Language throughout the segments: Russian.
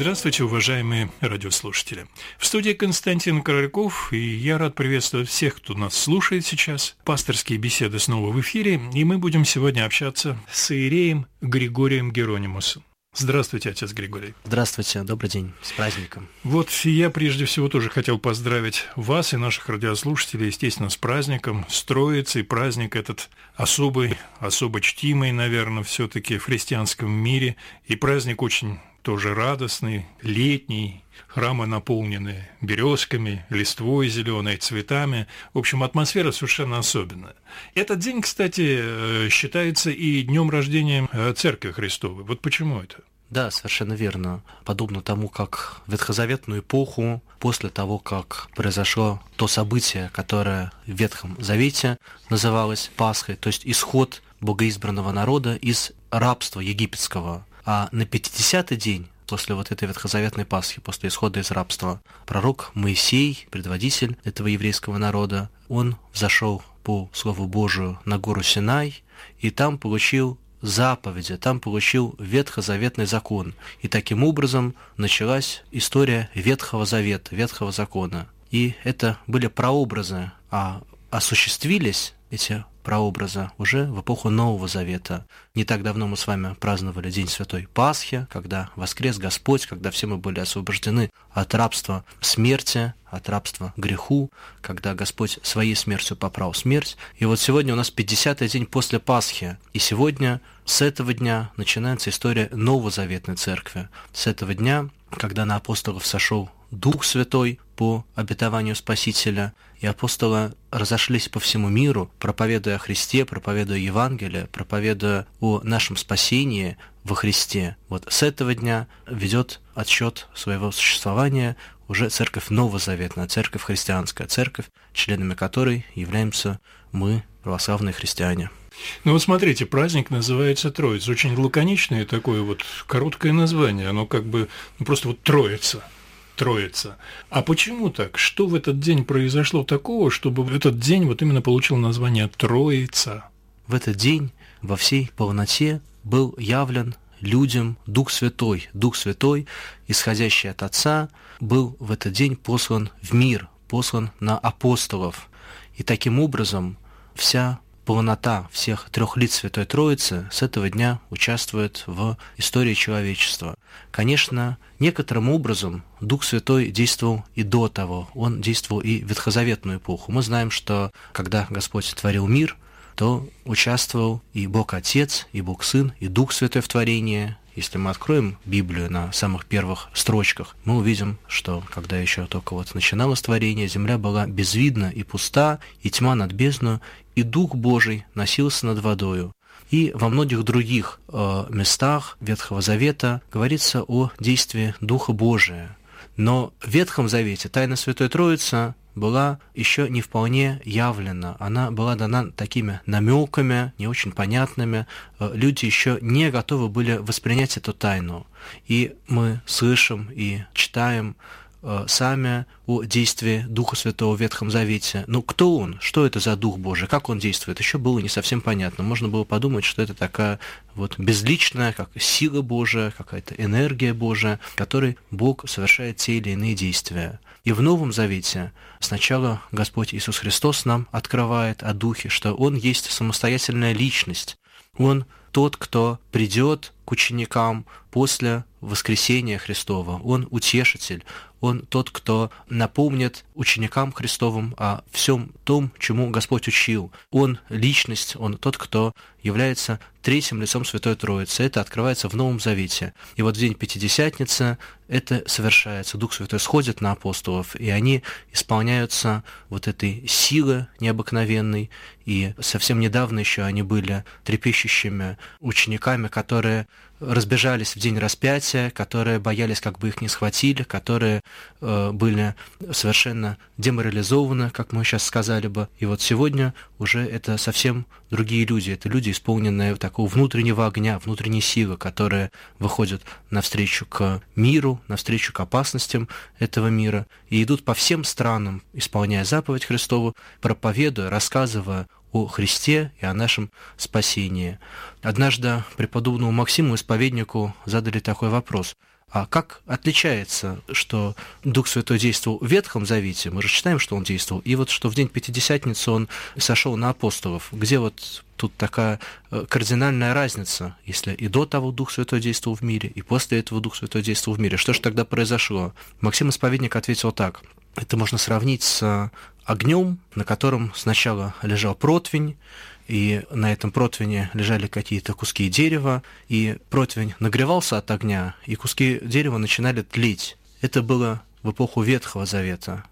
Здравствуйте, уважаемые радиослушатели. В студии Константин Корольков, и я рад приветствовать всех, кто нас слушает сейчас. Пасторские беседы снова в эфире, и мы будем сегодня общаться с Иереем Григорием Геронимусом. Здравствуйте, отец Григорий. Здравствуйте, добрый день, с праздником. Вот я прежде всего тоже хотел поздравить вас и наших радиослушателей, естественно, с праздником, с Троицей. Праздник этот особый, особо чтимый, наверное, все таки в христианском мире. И праздник очень тоже радостный, летний, храмы наполнены березками, листвой зеленой, цветами. В общем, атмосфера совершенно особенная. Этот день, кстати, э, считается и днем рождения э, Церкви Христовой. Вот почему это? Да, совершенно верно. Подобно тому, как в ветхозаветную эпоху, после того, как произошло то событие, которое в Ветхом Завете называлось Пасхой, то есть исход богоизбранного народа из рабства египетского, а на 50-й день после вот этой ветхозаветной Пасхи, после исхода из рабства, пророк Моисей, предводитель этого еврейского народа, он взошел по Слову Божию на гору Синай, и там получил заповеди, там получил ветхозаветный закон. И таким образом началась история Ветхого Завета, Ветхого Закона. И это были прообразы, а осуществились эти прообраза уже в эпоху Нового Завета. Не так давно мы с вами праздновали День Святой Пасхи, когда воскрес Господь, когда все мы были освобождены от рабства смерти, от рабства греху, когда Господь своей смертью поправил смерть. И вот сегодня у нас 50-й день после Пасхи, и сегодня с этого дня начинается история Новозаветной Церкви. С этого дня, когда на апостолов сошел Дух Святой по обетованию Спасителя, и апостолы разошлись по всему миру, проповедуя о Христе, проповедуя Евангелие, проповедуя о нашем спасении во Христе. Вот с этого дня ведет отсчет своего существования уже церковь новозаветная, церковь христианская, церковь, членами которой являемся мы, православные христиане. Ну вот смотрите, праздник называется Троица. Очень лаконичное такое вот короткое название. Оно как бы ну, просто вот Троица. Троица. А почему так? Что в этот день произошло такого, чтобы в этот день вот именно получил название Троица? В этот день во всей полноте был явлен людям Дух Святой. Дух Святой, исходящий от Отца, был в этот день послан в мир, послан на апостолов. И таким образом вся полнота всех трех лиц Святой Троицы с этого дня участвует в истории человечества. Конечно, некоторым образом Дух Святой действовал и до того, он действовал и в ветхозаветную эпоху. Мы знаем, что когда Господь творил мир, то участвовал и Бог Отец, и Бог Сын, и Дух Святой в творении, если мы откроем Библию на самых первых строчках, мы увидим, что когда еще только вот начиналось творение, земля была безвидна и пуста, и тьма над бездну, и Дух Божий носился над водою. И во многих других э, местах Ветхого Завета говорится о действии Духа Божия. Но в Ветхом Завете тайна Святой Троицы была еще не вполне явлена. Она была дана такими намеками, не очень понятными. Э, люди еще не готовы были воспринять эту тайну. И мы слышим и читаем Э, сами о действии Духа Святого в Ветхом Завете. Ну, кто он? Что это за Дух Божий? Как он действует? Еще было не совсем понятно. Можно было подумать, что это такая вот безличная, как сила Божия, какая-то энергия Божия, которой Бог совершает те или иные действия. И в Новом Завете сначала Господь Иисус Христос нам открывает о Духе, что Он есть самостоятельная личность. Он тот, кто придет к ученикам после воскресения Христова. Он утешитель, он тот, кто напомнит ученикам Христовым о всем том, чему Господь учил. Он личность, он тот, кто является третьим лицом Святой Троицы. Это открывается в Новом Завете. И вот в день Пятидесятницы это совершается. Дух Святой сходит на апостолов, и они исполняются вот этой силы необыкновенной. И совсем недавно еще они были трепещущими учениками, которые разбежались в день распятия, которые боялись, как бы их не схватили, которые э, были совершенно деморализованы, как мы сейчас сказали бы. И вот сегодня уже это совсем другие люди. Это люди, исполненные такого внутреннего огня, внутренней силы, которые выходят навстречу к миру, навстречу к опасностям этого мира и идут по всем странам, исполняя заповедь Христову, проповедуя, рассказывая о Христе и о нашем спасении. Однажды преподобному Максиму, исповеднику, задали такой вопрос. А как отличается, что Дух Святой действовал в Ветхом Завете, мы же читаем, что он действовал, и вот что в день Пятидесятницы он сошел на апостолов, где вот тут такая э, кардинальная разница, если и до того Дух Святой действовал в мире, и после этого Дух Святой действовал в мире. Что же тогда произошло? Максим Исповедник ответил так. Это можно сравнить с огнем, на котором сначала лежал противень, и на этом противне лежали какие-то куски дерева, и противень нагревался от огня, и куски дерева начинали тлеть. Это было в эпоху Ветхого Завета.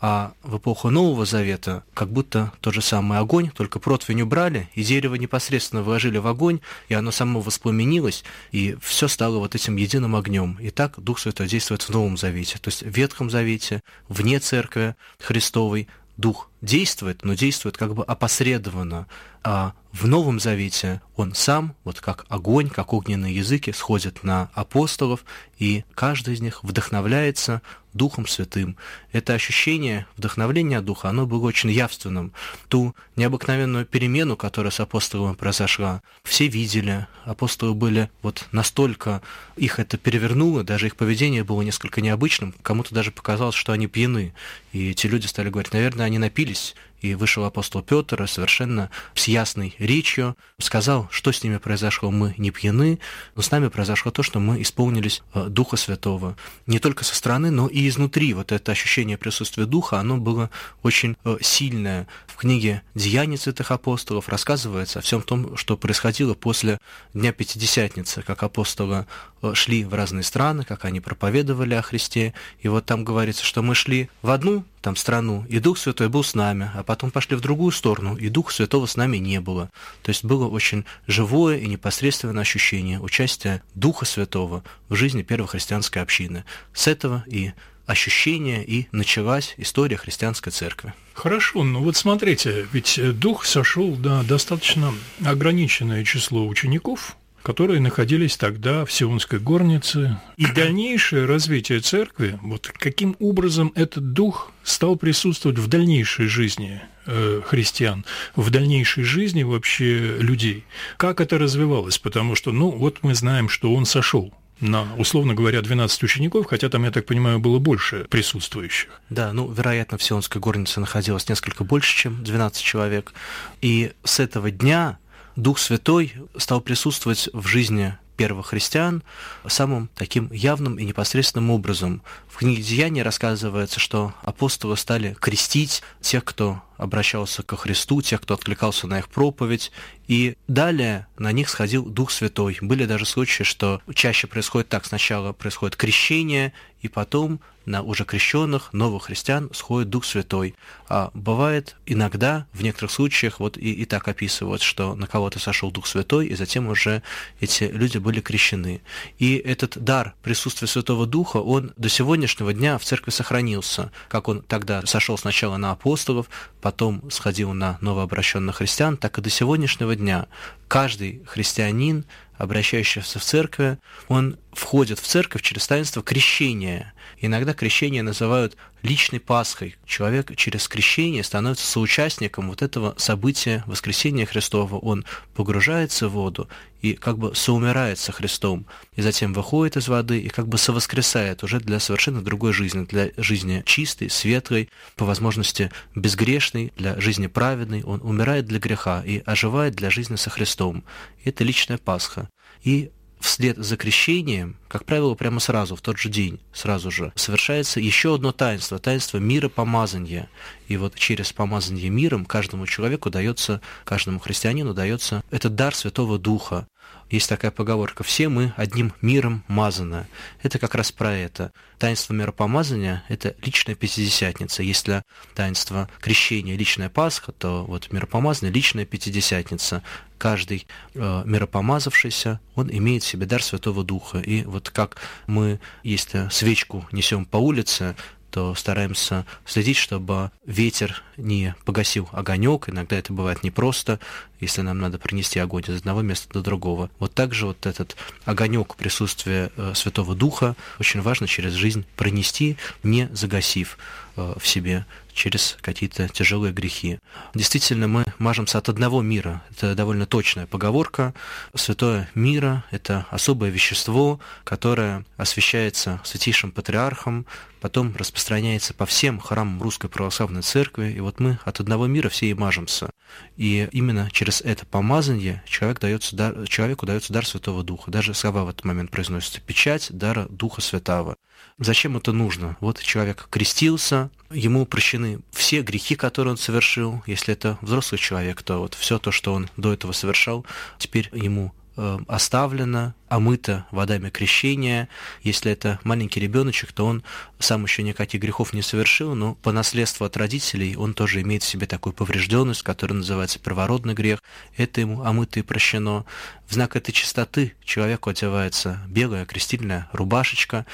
А в эпоху Нового Завета как будто тот же самый огонь, только противень убрали, и дерево непосредственно вложили в огонь, и оно само воспламенилось, и все стало вот этим единым огнем. И так Дух Святой действует в Новом Завете. То есть в Ветхом Завете, вне Церкви Христовой, Дух действует, но действует как бы опосредованно. А в Новом Завете он сам, вот как огонь, как огненные языки, сходит на апостолов, и каждый из них вдохновляется Духом Святым. Это ощущение вдохновления Духа, оно было очень явственным. Ту необыкновенную перемену, которая с апостолами произошла, все видели. Апостолы были вот настолько, их это перевернуло, даже их поведение было несколько необычным. Кому-то даже показалось, что они пьяны. И эти люди стали говорить, наверное, они напились, и вышел апостол Петр совершенно с ясной речью, сказал, что с ними произошло, мы не пьяны, но с нами произошло то, что мы исполнились э, Духа Святого. Не только со стороны, но и изнутри. Вот это ощущение присутствия Духа, оно было очень э, сильное. В книге «Деяний святых апостолов» рассказывается о всем том, что происходило после Дня Пятидесятницы, как апостолы шли в разные страны, как они проповедовали о Христе. И вот там говорится, что мы шли в одну там страну, и Дух Святой был с нами, а потом пошли в другую сторону, и Духа Святого с нами не было. То есть было очень живое и непосредственное ощущение участия Духа Святого в жизни первой христианской общины. С этого и ощущение, и началась история христианской церкви. Хорошо, ну вот смотрите, ведь Дух сошел на достаточно ограниченное число учеников, которые находились тогда в Сионской горнице. И дальнейшее развитие церкви, вот каким образом этот дух стал присутствовать в дальнейшей жизни э, христиан, в дальнейшей жизни вообще людей. Как это развивалось? Потому что, ну, вот мы знаем, что он сошел на, условно говоря, 12 учеников, хотя там, я так понимаю, было больше присутствующих. Да, ну, вероятно, в Сионской горнице находилось несколько больше, чем 12 человек. И с этого дня Дух Святой стал присутствовать в жизни первых христиан самым таким явным и непосредственным образом. В книге Деяния рассказывается, что апостолы стали крестить тех, кто обращался ко Христу, тех, кто откликался на их проповедь, и далее на них сходил Дух Святой. Были даже случаи, что чаще происходит так. Сначала происходит крещение, и потом на уже крещенных новых христиан сходит Дух Святой. А бывает иногда, в некоторых случаях, вот и, и так описывают, что на кого-то сошел Дух Святой, и затем уже эти люди были крещены. И этот дар присутствия Святого Духа, он до сегодняшнего дня в церкви сохранился, как он тогда сошел сначала на апостолов, потом сходил на новообращенных христиан, так и до сегодняшнего дня каждый христианин, обращающийся в церковь, он входит в церковь через таинство крещения. Иногда крещение называют личной Пасхой. Человек через крещение становится соучастником вот этого события воскресения Христова. Он погружается в воду и как бы соумирает со Христом, и затем выходит из воды и как бы совоскресает уже для совершенно другой жизни, для жизни чистой, светлой, по возможности безгрешной, для жизни праведной. Он умирает для греха и оживает для жизни со Христом. И это личная Пасха. И вслед за крещением, как правило, прямо сразу, в тот же день, сразу же, совершается еще одно таинство, таинство мира помазания. И вот через помазание миром каждому человеку дается, каждому христианину дается этот дар Святого Духа. Есть такая поговорка «все мы одним миром мазаны». Это как раз про это. Таинство миропомазания – это личная пятидесятница. Если таинство крещения – личная Пасха, то вот миропомазание – личная пятидесятница. Каждый э, миропомазавшийся, он имеет в себе дар Святого Духа. И вот как мы, если свечку несем по улице, то стараемся следить, чтобы ветер не погасил огонек, иногда это бывает непросто, если нам надо принести огонь из одного места до другого. Вот также вот этот огонек присутствия э, Святого Духа очень важно через жизнь пронести, не загасив в себе через какие-то тяжелые грехи. Действительно, мы мажемся от одного мира. Это довольно точная поговорка. Святое мира – это особое вещество, которое освящается святейшим патриархом, потом распространяется по всем храмам Русской Православной Церкви, и вот мы от одного мира все и мажемся. И именно через это помазание человек дается дар, человеку дается дар Святого Духа. Даже слова в этот момент произносятся «печать дара Духа Святого». Зачем это нужно? Вот человек крестился, ему прощены все грехи, которые он совершил. Если это взрослый человек, то вот все то, что он до этого совершал, теперь ему Э, оставлено, омыто водами крещения. Если это маленький ребеночек, то он сам еще никаких грехов не совершил, но по наследству от родителей он тоже имеет в себе такую поврежденность, которая называется первородный грех. Это ему омыто и прощено. В знак этой чистоты человеку одевается белая крестильная рубашечка,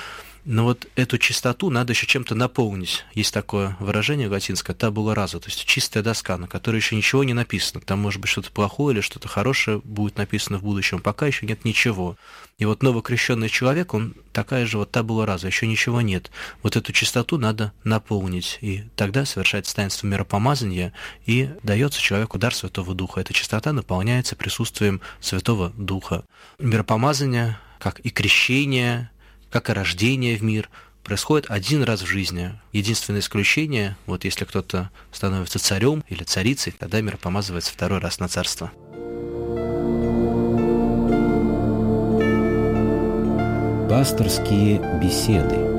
но вот эту чистоту надо еще чем-то наполнить. Есть такое выражение латинское «табула раза», то есть чистая доска, на которой еще ничего не написано. Там может быть что-то плохое или что-то хорошее будет написано в будущем, пока еще нет ничего. И вот новокрещенный человек, он такая же вот табула раза, еще ничего нет. Вот эту чистоту надо наполнить, и тогда совершается таинство миропомазания, и дается человеку дар Святого Духа. Эта чистота наполняется присутствием Святого Духа. Миропомазание, как и крещение, как и рождение в мир, происходит один раз в жизни. Единственное исключение, вот если кто-то становится царем или царицей, тогда мир помазывается второй раз на царство. Пасторские беседы –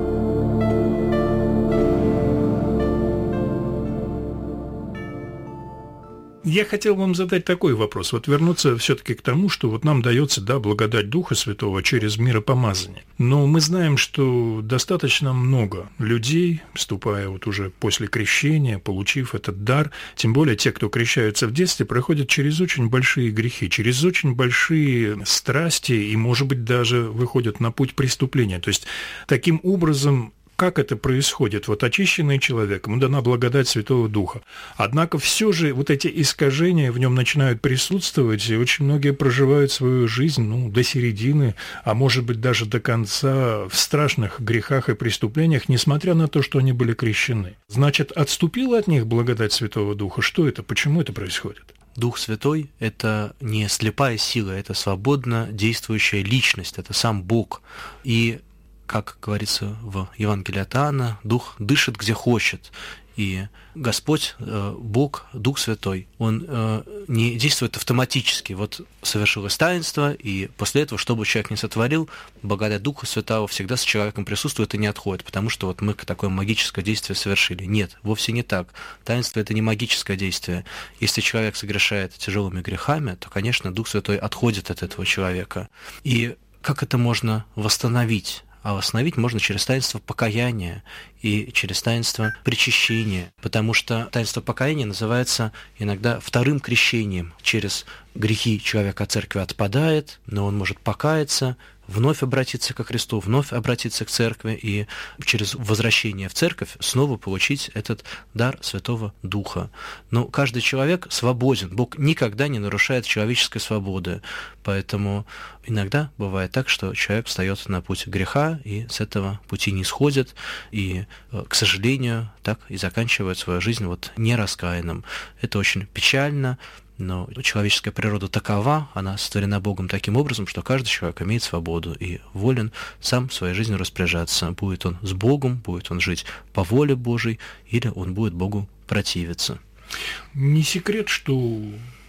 Я хотел вам задать такой вопрос. Вот вернуться все-таки к тому, что вот нам дается, да, благодать Духа Святого через миропомазание. Но мы знаем, что достаточно много людей, вступая вот уже после крещения, получив этот дар, тем более те, кто крещаются в детстве, проходят через очень большие грехи, через очень большие страсти и, может быть, даже выходят на путь преступления. То есть таким образом как это происходит? Вот очищенный человек, ему дана благодать Святого Духа. Однако все же вот эти искажения в нем начинают присутствовать, и очень многие проживают свою жизнь ну, до середины, а может быть даже до конца в страшных грехах и преступлениях, несмотря на то, что они были крещены. Значит, отступила от них благодать Святого Духа? Что это? Почему это происходит? Дух Святой – это не слепая сила, это свободно действующая личность, это сам Бог. И как говорится в Евангелии от Иоанна, Дух дышит где хочет. И Господь, э, Бог, Дух Святой, Он э, не действует автоматически. Вот совершилось таинство, и после этого, что бы человек ни сотворил, благодаря Духу Святого всегда с человеком присутствует и не отходит, потому что вот мы такое магическое действие совершили. Нет, вовсе не так. Таинство – это не магическое действие. Если человек совершает тяжелыми грехами, то, конечно, Дух Святой отходит от этого человека. И как это можно восстановить? А восстановить можно через таинство покаяния и через таинство причащения, потому что таинство покаяния называется иногда вторым крещением. Через грехи человек от церкви отпадает, но он может покаяться, вновь обратиться ко Христу, вновь обратиться к церкви и через возвращение в церковь снова получить этот дар Святого Духа. Но каждый человек свободен. Бог никогда не нарушает человеческой свободы. Поэтому иногда бывает так, что человек встает на путь греха и с этого пути не сходит, и, э, к сожалению, так и заканчивает свою жизнь вот нераскаянным. Это очень печально, но человеческая природа такова, она сотворена Богом таким образом, что каждый человек имеет свободу и волен сам своей жизнью распоряжаться. Будет он с Богом, будет он жить по воле Божией, или он будет Богу противиться. Не секрет, что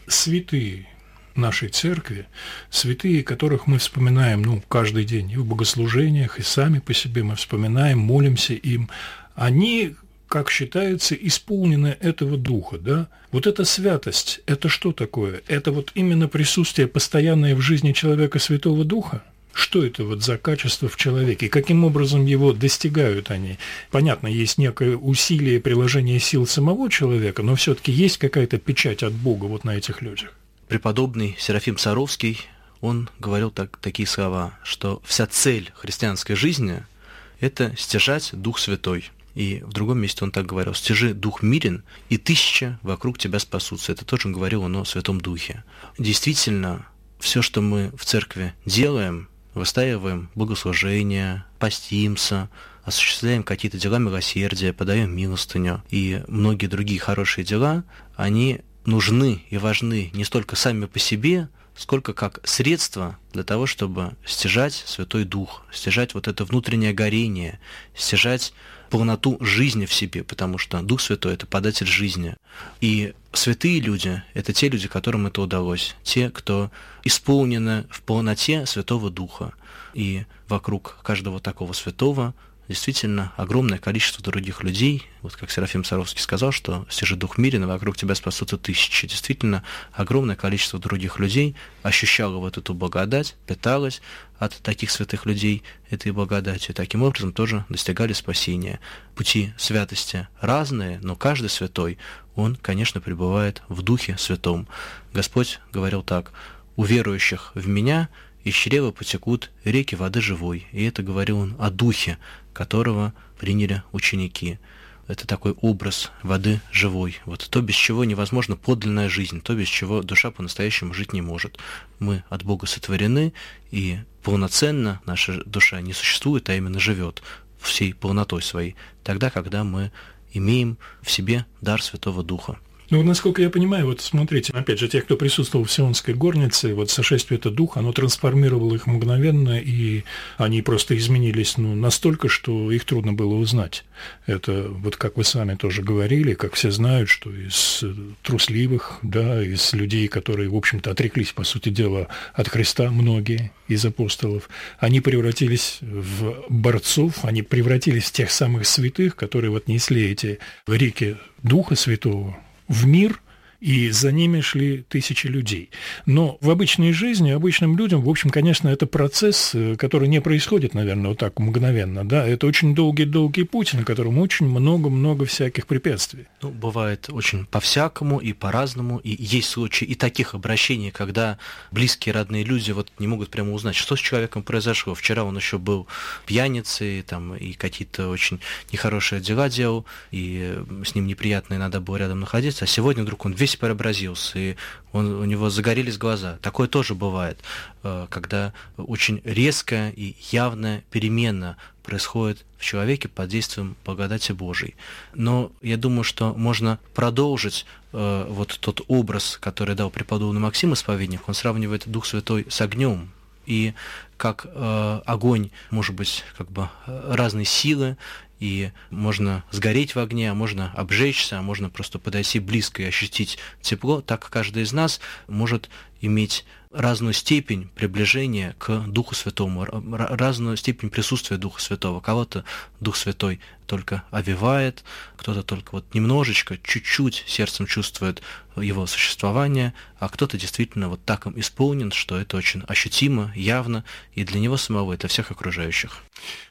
святые нашей церкви, святые, которых мы вспоминаем ну, каждый день и в богослужениях, и сами по себе мы вспоминаем, молимся им, они как считается, исполнены этого духа, да? Вот эта святость, это что такое? Это вот именно присутствие постоянное в жизни человека Святого Духа? Что это вот за качество в человеке? Каким образом его достигают они? Понятно, есть некое усилие приложения сил самого человека, но все-таки есть какая-то печать от Бога вот на этих людях. Преподобный Серафим Саровский, он говорил так, такие слова, что вся цель христианской жизни – это стяжать Дух Святой – И в другом месте он так говорил, «Стяжи дух мирен, и тысяча вокруг тебя спасутся». Это тоже он говорил он о Святом Духе. Действительно, все, что мы в церкви делаем, выстаиваем богослужения, постимся, осуществляем какие-то дела милосердия, подаем милостыню и многие другие хорошие дела, они нужны и важны не столько сами по себе, сколько как средство для того, чтобы стяжать Святой Дух, стяжать вот это внутреннее горение, стяжать полноту жизни в себе, потому что Дух Святой – это податель жизни. И святые люди – это те люди, которым это удалось, те, кто исполнены в полноте Святого Духа. И вокруг каждого такого святого действительно огромное количество других людей. Вот как Серафим Саровский сказал, что «Стяжи дух мирен, вокруг тебя спасутся тысячи». Действительно, огромное количество других людей ощущало вот эту благодать, питалось от таких святых людей этой благодатью. Таким образом тоже достигали спасения. Пути святости разные, но каждый святой, он, конечно, пребывает в Духе Святом. Господь говорил так, «У верующих в Меня – из чрева потекут реки воды живой. И это говорил он о духе, которого приняли ученики. Это такой образ воды живой. Вот то, без чего невозможна подлинная жизнь, то, без чего душа по-настоящему жить не может. Мы от Бога сотворены, и полноценно наша душа не существует, а именно живет всей полнотой своей, тогда, когда мы имеем в себе дар Святого Духа. Ну, насколько я понимаю, вот смотрите, опять же, те, кто присутствовал в Сионской горнице, вот сошествие это дух, оно трансформировало их мгновенно, и они просто изменились ну, настолько, что их трудно было узнать. Это вот как вы сами тоже говорили, как все знают, что из трусливых, да, из людей, которые, в общем-то, отреклись, по сути дела, от Христа, многие из апостолов, они превратились в борцов, они превратились в тех самых святых, которые вот несли эти реки Духа Святого, в мир и за ними шли тысячи людей. Но в обычной жизни, обычным людям, в общем, конечно, это процесс, э, который не происходит, наверное, вот так мгновенно, да, это очень долгий-долгий путь, на котором очень много-много всяких препятствий. Ну, бывает очень по-всякому и по-разному, и есть случаи и таких обращений, когда близкие, родные люди вот не могут прямо узнать, что с человеком произошло. Вчера он еще был пьяницей, там, и какие-то очень нехорошие дела делал, и с ним неприятно и надо было рядом находиться, а сегодня вдруг он весь преобразился, и он, у него загорелись глаза. Такое тоже бывает, э, когда очень резкая и явная перемена происходит в человеке под действием благодати Божией. Но я думаю, что можно продолжить э, вот тот образ, который дал преподобный Максим Исповедник. Он сравнивает Дух Святой с огнем. И как э, огонь может быть как бы э, разной силы, и можно сгореть в огне, а можно обжечься, а можно просто подойти близко и ощутить тепло, так каждый из нас может иметь разную степень приближения к Духу Святому, разную степень присутствия Духа Святого. Кого-то Дух Святой только овивает, кто-то только вот немножечко, чуть-чуть сердцем чувствует его существование, а кто-то действительно вот так им исполнен, что это очень ощутимо, явно, и для него самого, и для всех окружающих.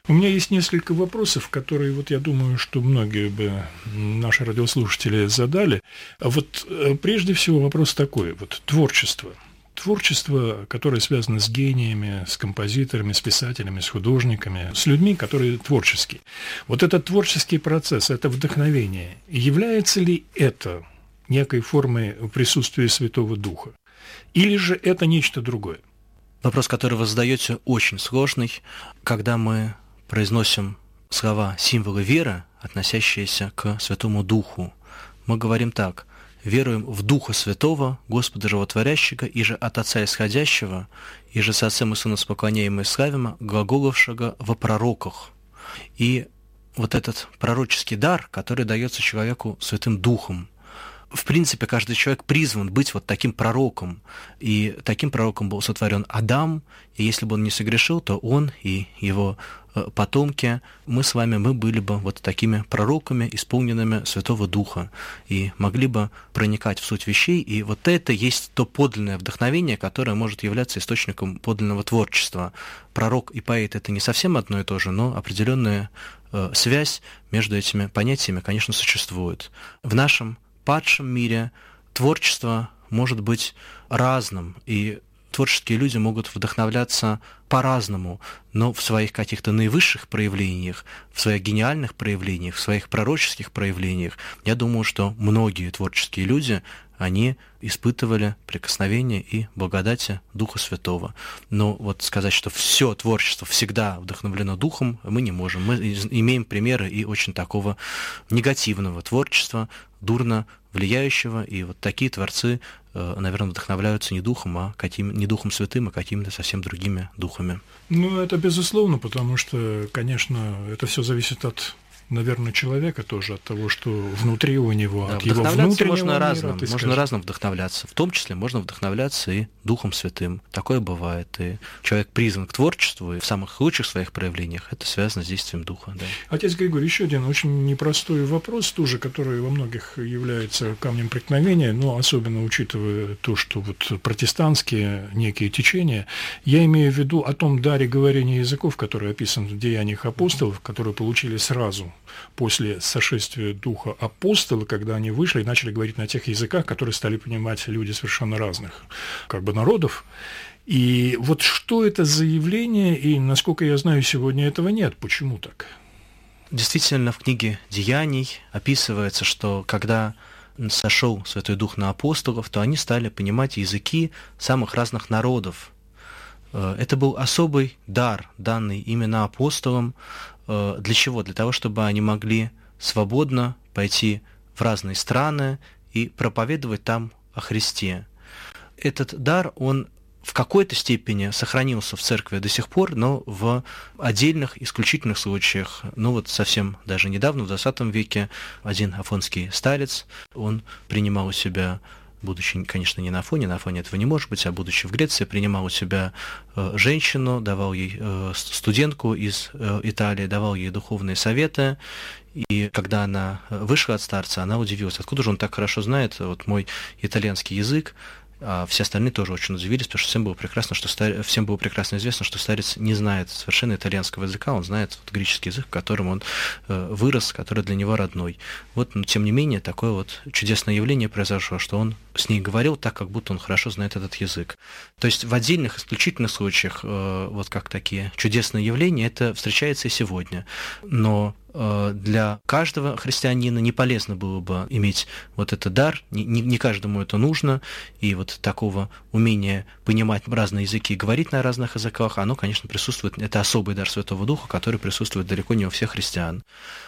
У меня есть несколько вопросов, которые вот я думаю, что многие бы наши радиослушатели задали. А вот э, прежде всего вопрос такой, вот творчество – творчество, которое связано с гениями, с композиторами, с писателями, с художниками, с людьми, которые творческие. Вот этот творческий процесс, это вдохновение, является ли это некой формой присутствия Святого Духа? Или же это нечто другое? Вопрос, который вы задаете, очень сложный. Когда мы произносим слова символы веры, относящиеся к Святому Духу, мы говорим так – веруем в Духа Святого, Господа Животворящего, и же от Отца Исходящего, и же со Отцем и Сыном споклоняем и славим, глаголовшего во пророках. И вот этот пророческий дар, который дается человеку Святым Духом – в принципе, каждый человек призван быть вот таким пророком. И таким пророком был сотворен Адам, и если бы он не согрешил, то он и его э, потомки, мы с вами, мы были бы вот такими пророками, исполненными Святого Духа, и могли бы проникать в суть вещей, и вот это есть то подлинное вдохновение, которое может являться источником подлинного творчества. Пророк и поэт — это не совсем одно и то же, но определенная э, связь между этими понятиями, конечно, существует. В нашем падшем мире творчество может быть разным, и творческие люди могут вдохновляться по-разному, но в своих каких-то наивысших проявлениях, в своих гениальных проявлениях, в своих пророческих проявлениях, я думаю, что многие творческие люди, они испытывали прикосновение и благодати Духа Святого. Но вот сказать, что все творчество всегда вдохновлено Духом, мы не можем. Мы имеем примеры и очень такого негативного творчества, дурно влияющего, и вот такие творцы, наверное, вдохновляются не духом, а каким, не духом святым, а какими-то совсем другими духами. Ну, это безусловно, потому что, конечно, это все зависит от наверное, человека тоже от того, что внутри у него, да, от его внутреннего можно мира, разным, можно разным вдохновляться. В том числе можно вдохновляться и Духом Святым. Такое бывает. И человек призван к творчеству, и в самых лучших своих проявлениях это связано с действием Духа. Да. Отец Григорий, еще один очень непростой вопрос, тоже, который во многих является камнем преткновения, но особенно учитывая то, что вот протестантские некие течения, я имею в виду о том даре говорения языков, который описан в Деяниях апостолов, которые получили сразу после сошествия Духа апостола, когда они вышли и начали говорить на тех языках, которые стали понимать люди совершенно разных как бы народов. И вот что это за явление, и, насколько я знаю, сегодня этого нет. Почему так? Действительно, в книге «Деяний» описывается, что когда сошел Святой Дух на апостолов, то они стали понимать языки самых разных народов. Э, это был особый дар, данный именно апостолам, для чего? Для того, чтобы они могли свободно пойти в разные страны и проповедовать там о Христе. Этот дар, он в какой-то степени сохранился в церкви до сих пор, но в отдельных, исключительных случаях. Ну вот совсем даже недавно, в 20 веке, один афонский старец, он принимал у себя будучи, конечно, не на фоне, на фоне этого не может быть, а будучи в Греции, принимал у себя э, женщину, давал ей э, студентку из э, Италии, давал ей духовные советы, и когда она вышла от старца, она удивилась, откуда же он так хорошо знает вот мой итальянский язык, а все остальные тоже очень удивились, потому что всем было прекрасно, что стар... всем было прекрасно известно, что старец не знает совершенно итальянского языка, он знает вот греческий язык, в котором он э, вырос, который для него родной. Вот, но тем не менее, такое вот чудесное явление произошло, что он с ней говорил так, как будто он хорошо знает этот язык. То есть в отдельных, исключительных случаях, э, вот как такие чудесные явления, это встречается и сегодня. Но для каждого христианина не полезно было бы иметь вот этот дар, не, не каждому это нужно, и вот такого умения понимать разные языки и говорить на разных языках, оно, конечно, присутствует, это особый дар Святого Духа, который присутствует далеко не у всех христиан.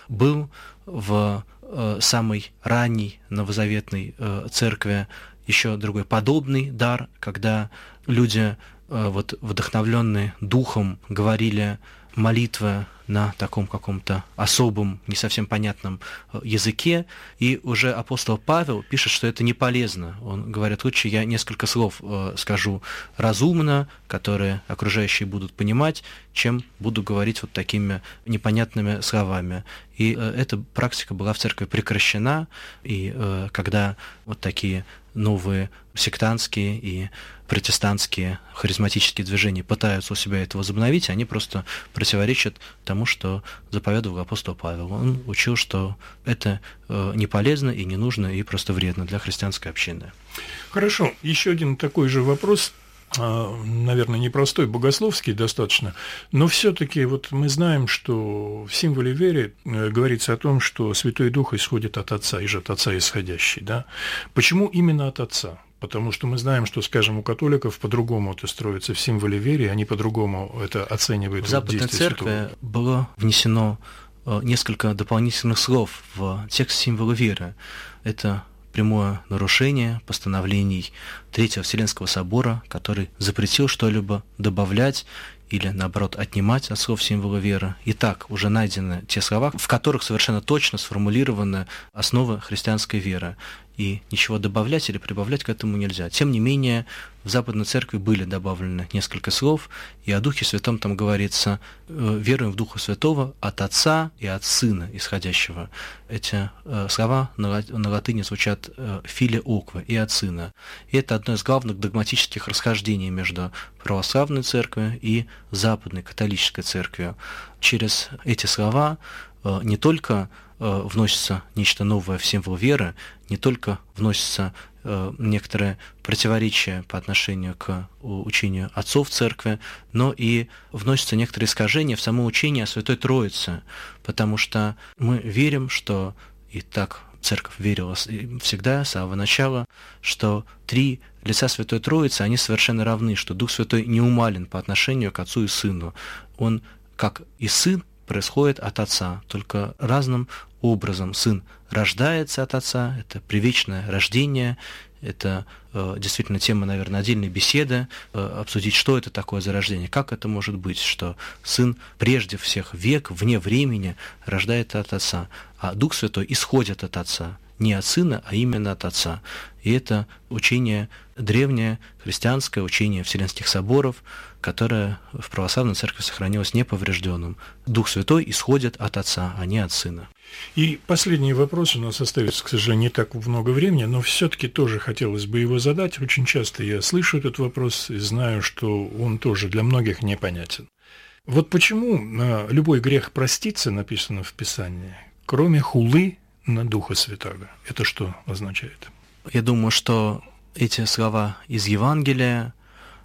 Был в э, самой ранней новозаветной э, церкви еще другой подобный дар, когда люди, вот вдохновленные Духом, говорили молитвы на таком каком-то особом, не совсем понятном э, языке, и уже апостол Павел пишет, что это не полезно. Он говорит, лучше я несколько слов э, скажу разумно, которые окружающие будут понимать, чем буду говорить вот такими непонятными словами. И э, эта практика была в церкви прекращена, и когда вот такие новые сектантские и протестантские харизматические движения пытаются у себя это возобновить, они просто противоречат тому, что заповедовал апостол Павел. Он учил, что это э, не полезно и не нужно, и просто вредно для христианской общины. Хорошо. Еще один такой же вопрос наверное, непростой, богословский достаточно, но все-таки вот мы знаем, что в символе веры э, говорится о том, что Святой Дух исходит от Отца, и же от Отца исходящий. Да? Почему именно от Отца? Потому что мы знаем, что, скажем, у католиков по-другому это строится в символе веры, они по-другому это оценивают. В Западной церкви Святого. было внесено э, несколько дополнительных слов в текст символа веры. Это прямое нарушение постановлений Третьего Вселенского собора, который запретил что-либо добавлять или, наоборот, отнимать от слов символа веры. Итак, уже найдены те слова, в которых совершенно точно сформулированы основы христианской веры и ничего добавлять или прибавлять к этому нельзя. Тем не менее, в Западной Церкви были добавлены несколько слов, и о Духе Святом там говорится «Э, «веруем в Духа Святого от Отца и от Сына исходящего». Эти э, слова на латыни звучат «филе оква» и «от Сына». И это одно из главных догматических расхождений между православной церковью и Западной католической церковью. Через эти слова э, не только э, вносится нечто новое в символ веры, не только вносится некоторое противоречие по отношению к учению отцов церкви, но и вносятся некоторые искажения в само учение о Святой Троице, потому что мы верим, что и так церковь верила всегда, с самого начала, что три лица Святой Троицы, они совершенно равны, что Дух Святой не умален по отношению к Отцу и Сыну. Он, как и Сын, происходит от Отца, только разным образом. Сын рождается от Отца, это привечное рождение, это э, действительно тема, наверное, отдельной беседы, э, обсудить, что это такое зарождение, как это может быть, что сын прежде всех век, вне времени, рождает от Отца, а Дух Святой исходит от Отца, не от Сына, а именно от Отца. И это учение древнее, христианское учение Вселенских соборов, которое в православной церкви сохранилось неповрежденным. Дух Святой исходит от Отца, а не от Сына. И последний вопрос у нас остается, к сожалению, не так много времени, но все-таки тоже хотелось бы его задать. Очень часто я слышу этот вопрос и знаю, что он тоже для многих непонятен. Вот почему любой грех простится, написано в Писании, кроме хулы на Духа Святаго. Это что означает? Я думаю, что эти слова из Евангелия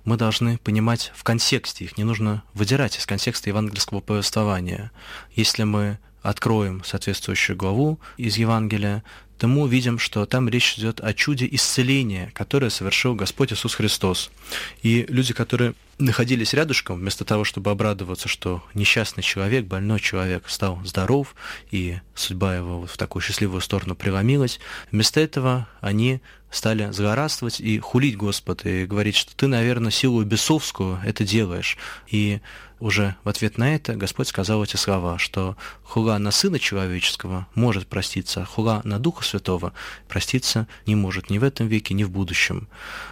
мы должны понимать в контексте, их не нужно выдирать из контекста евангельского повествования. Если мы откроем соответствующую главу из Евангелия, то мы увидим, что там речь идет о чуде исцеления, которое совершил Господь Иисус Христос. И люди, которые находились рядышком, вместо того, чтобы обрадоваться, что несчастный человек, больной человек стал здоров, и судьба его в такую счастливую сторону преломилась, вместо этого они стали злорадствовать и хулить Господа, и говорить, что ты, наверное, силу бесовскую это делаешь. И уже в ответ на это Господь сказал эти слова, что хула на Сына Человеческого может проститься, а хула на Духа Святого проститься не может ни в этом веке, ни в будущем.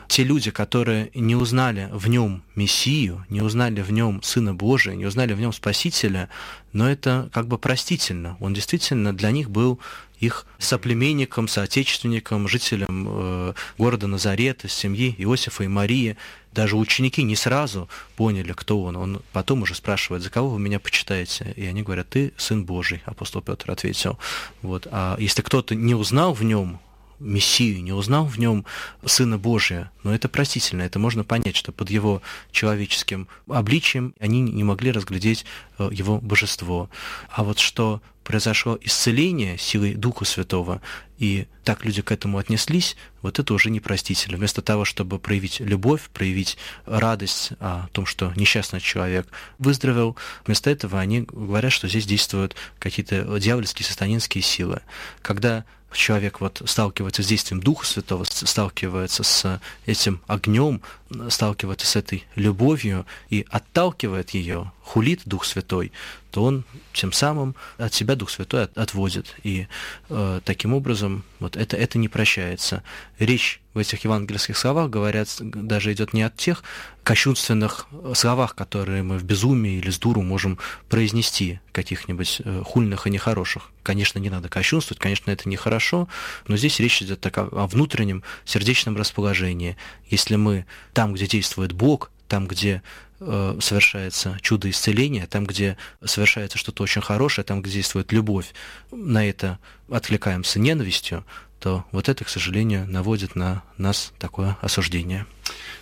Те люди, которые не узнали в нем Мессию, не узнали в нем Сына Божия, не узнали в нем Спасителя, но это как бы простительно. Он действительно для них был их соплеменником, соотечественником, жителем э, города Назарета, семьи Иосифа и Марии. Даже ученики не сразу поняли, кто он. Он потом уже спрашивает, за кого вы меня почитаете? И они говорят, ты сын Божий, апостол Петр ответил. Вот. А если кто-то не узнал в нем Мессию, не узнал в нем Сына Божия. Но это простительно, это можно понять, что под его человеческим обличием они не могли разглядеть э, его божество. А вот что произошло исцеление силой Духа Святого, и так люди к этому отнеслись, вот это уже непростительно. Вместо того, чтобы проявить любовь, проявить радость о том, что несчастный человек выздоровел, вместо этого они говорят, что здесь действуют какие-то дьявольские, сатанинские силы. Когда человек вот сталкивается с действием Духа Святого, сталкивается с этим огнем, сталкивается с этой любовью и отталкивает ее, хулит Дух Святой, то он тем самым от себя Дух Святой отводит. И э, таким образом вот это, это не прощается. Речь в этих евангельских словах говорят, даже идет не от тех кощунственных словах, которые мы в безумии или с дуру можем произнести, каких-нибудь э, хульных и нехороших. Конечно, не надо кощунствовать, конечно, это нехорошо, но здесь речь идет так о, о внутреннем сердечном расположении. Если мы там, где действует Бог, там, где э, совершается чудо исцеления, там, где совершается что-то очень хорошее, там, где действует любовь, на это откликаемся ненавистью, то вот это, к сожалению, наводит на нас такое осуждение.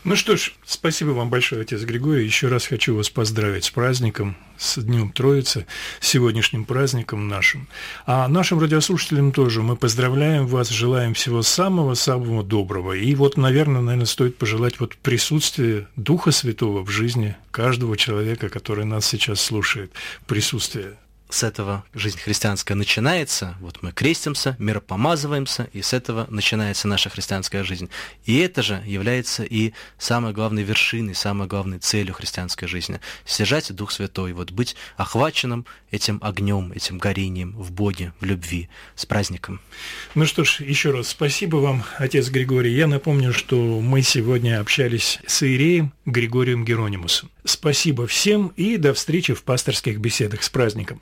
Ну что ж, спасибо вам большое, отец Григорий. Еще раз хочу вас поздравить с праздником, с Днем Троицы, с сегодняшним праздником нашим. А нашим радиослушателям тоже мы поздравляем вас, желаем всего самого-самого доброго. И вот, наверное, наверное, стоит пожелать вот присутствия Духа Святого в жизни каждого человека, который нас сейчас слушает, присутствие с этого жизнь христианская начинается. Вот мы крестимся, миропомазываемся, и с этого начинается наша христианская жизнь. И это же является и самой главной вершиной, самой главной целью христианской жизни. Стяжать Дух Святой, вот быть охваченным этим огнем, этим горением в Боге, в любви. С праздником. Ну что ж, еще раз спасибо вам, отец Григорий. Я напомню, что мы сегодня общались с Иереем Григорием Геронимусом. Спасибо всем и до встречи в пасторских беседах с праздником.